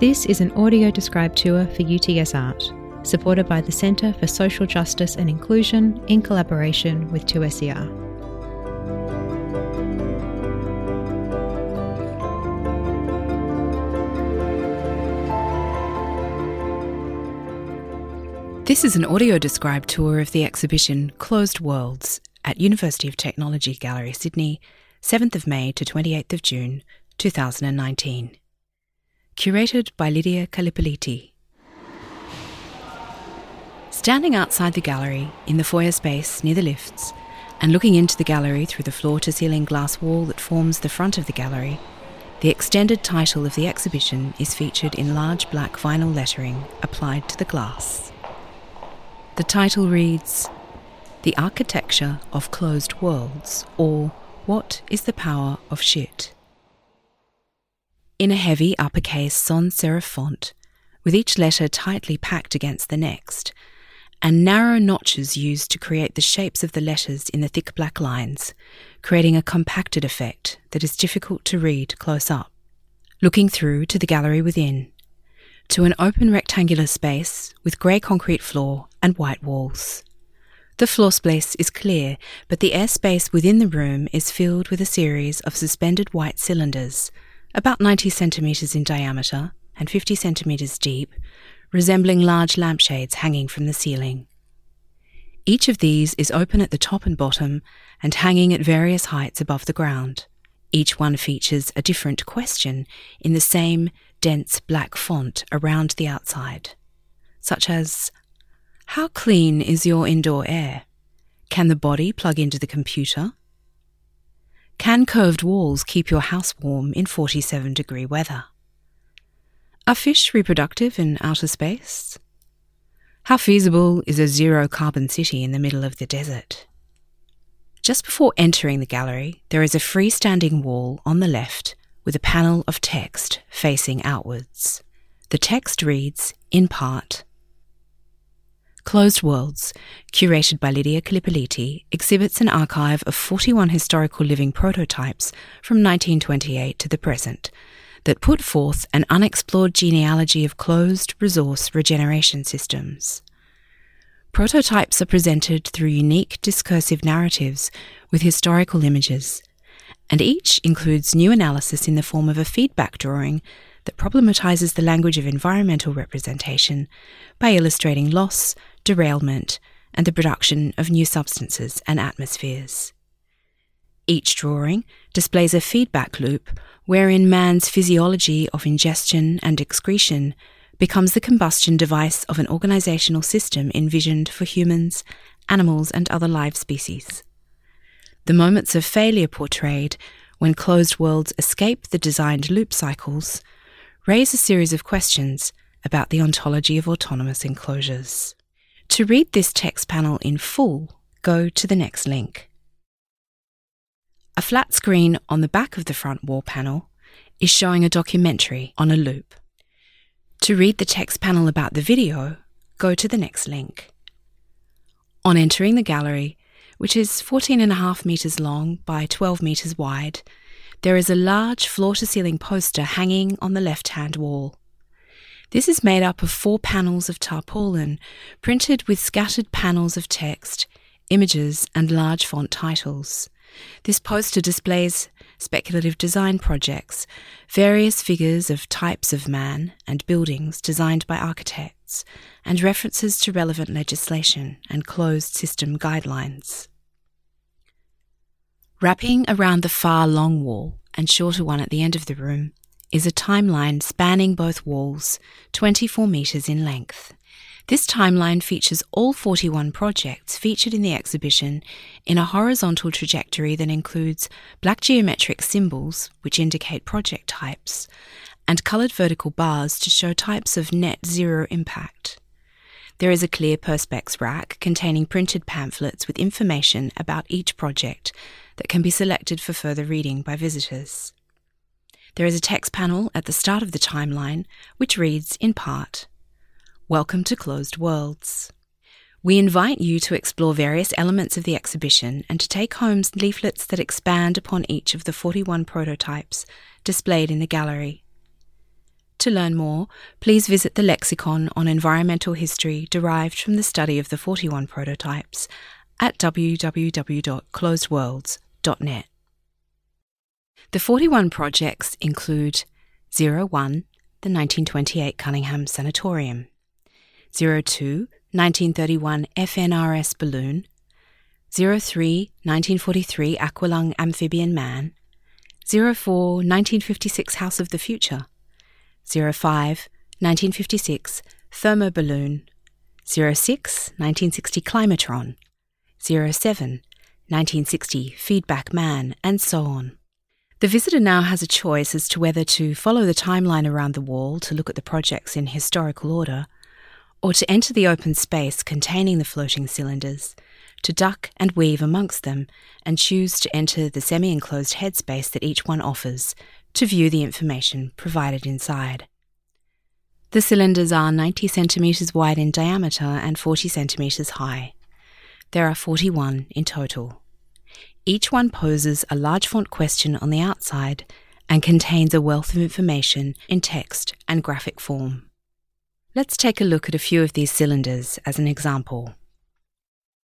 This is an audio described tour for UTS Art, supported by the Centre for Social Justice and Inclusion in collaboration with 2SER. This is an audio described tour of the exhibition Closed Worlds at University of Technology Gallery, Sydney, 7th of May to 28th of June, 2019. Curated by Lydia Kallipoliti. Standing outside the gallery, in the foyer space near the lifts, and looking into the gallery through the floor to ceiling glass wall that forms the front of the gallery, the extended title of the exhibition is featured in large black vinyl lettering applied to the glass. The title reads The Architecture of Closed Worlds, or What is the Power of Shit? In a heavy uppercase sans serif font, with each letter tightly packed against the next, and narrow notches used to create the shapes of the letters in the thick black lines, creating a compacted effect that is difficult to read close up. Looking through to the gallery within, to an open rectangular space with grey concrete floor and white walls. The floor space is clear, but the airspace within the room is filled with a series of suspended white cylinders, about 90 centimetres in diameter and 50 centimetres deep, resembling large lampshades hanging from the ceiling. Each of these is open at the top and bottom and hanging at various heights above the ground. Each one features a different question in the same dense black font around the outside, such as How clean is your indoor air? Can the body plug into the computer? Can curved walls keep your house warm in 47 degree weather? Are fish reproductive in outer space? How feasible is a zero carbon city in the middle of the desert? Just before entering the gallery, there is a freestanding wall on the left with a panel of text facing outwards. The text reads, in part, Closed Worlds, curated by Lydia Kallipoliti, exhibits an archive of 41 historical living prototypes from 1928 to the present that put forth an unexplored genealogy of closed resource regeneration systems. Prototypes are presented through unique discursive narratives with historical images and each includes new analysis in the form of a feedback drawing that problematizes the language of environmental representation by illustrating loss, derailment, and the production of new substances and atmospheres. Each drawing displays a feedback loop wherein man's physiology of ingestion and excretion becomes the combustion device of an organizational system envisioned for humans, animals, and other live species. The moments of failure portrayed, when closed worlds escape the designed loop cycles, raise a series of questions about the ontology of autonomous enclosures. To read this text panel in full, go to the next link. A flat screen on the back of the front wall panel is showing a documentary on a loop. To read the text panel about the video, go to the next link. On entering the gallery, which is 14.5 metres long by 12 metres wide, there is a large floor to ceiling poster hanging on the left hand wall. This is made up of four panels of tarpaulin, printed with scattered panels of text, images, and large font titles. This poster displays speculative design projects, various figures of types of man and buildings designed by architects, and references to relevant legislation and closed system guidelines. Wrapping around the far long wall and shorter one at the end of the room is a timeline spanning both walls, 24 metres in length. This timeline features all 41 projects featured in the exhibition in a horizontal trajectory that includes black geometric symbols, which indicate project types, and coloured vertical bars to show types of net zero impact. There is a clear Perspex rack containing printed pamphlets with information about each project that can be selected for further reading by visitors. There is a text panel at the start of the timeline which reads, in part, Welcome to Closed Worlds. We invite you to explore various elements of the exhibition and to take home leaflets that expand upon each of the 41 prototypes displayed in the gallery. To learn more, please visit the lexicon on environmental history derived from the study of the 41 prototypes at www.closedworlds.net. The 41 projects include 01, the 1928 Cunningham Sanatorium, 02, 1931 FNRS balloon, 03, 1943 Aqualung Amphibian Man, 04, 1956 House of the Future, 05, 1956 Thermo Balloon, 06, 1960 Climatron, 07, 1960 Feedback Man, and so on. The visitor now has a choice as to whether to follow the timeline around the wall to look at the projects in historical order, or to enter the open space containing the floating cylinders to duck and weave amongst them, and choose to enter the semi enclosed headspace that each one offers to view the information provided inside. The cylinders are 90 centimetres wide in diameter and 40 centimetres high. There are 41 in total. Each one poses a large font question on the outside and contains a wealth of information in text and graphic form. Let's take a look at a few of these cylinders as an example.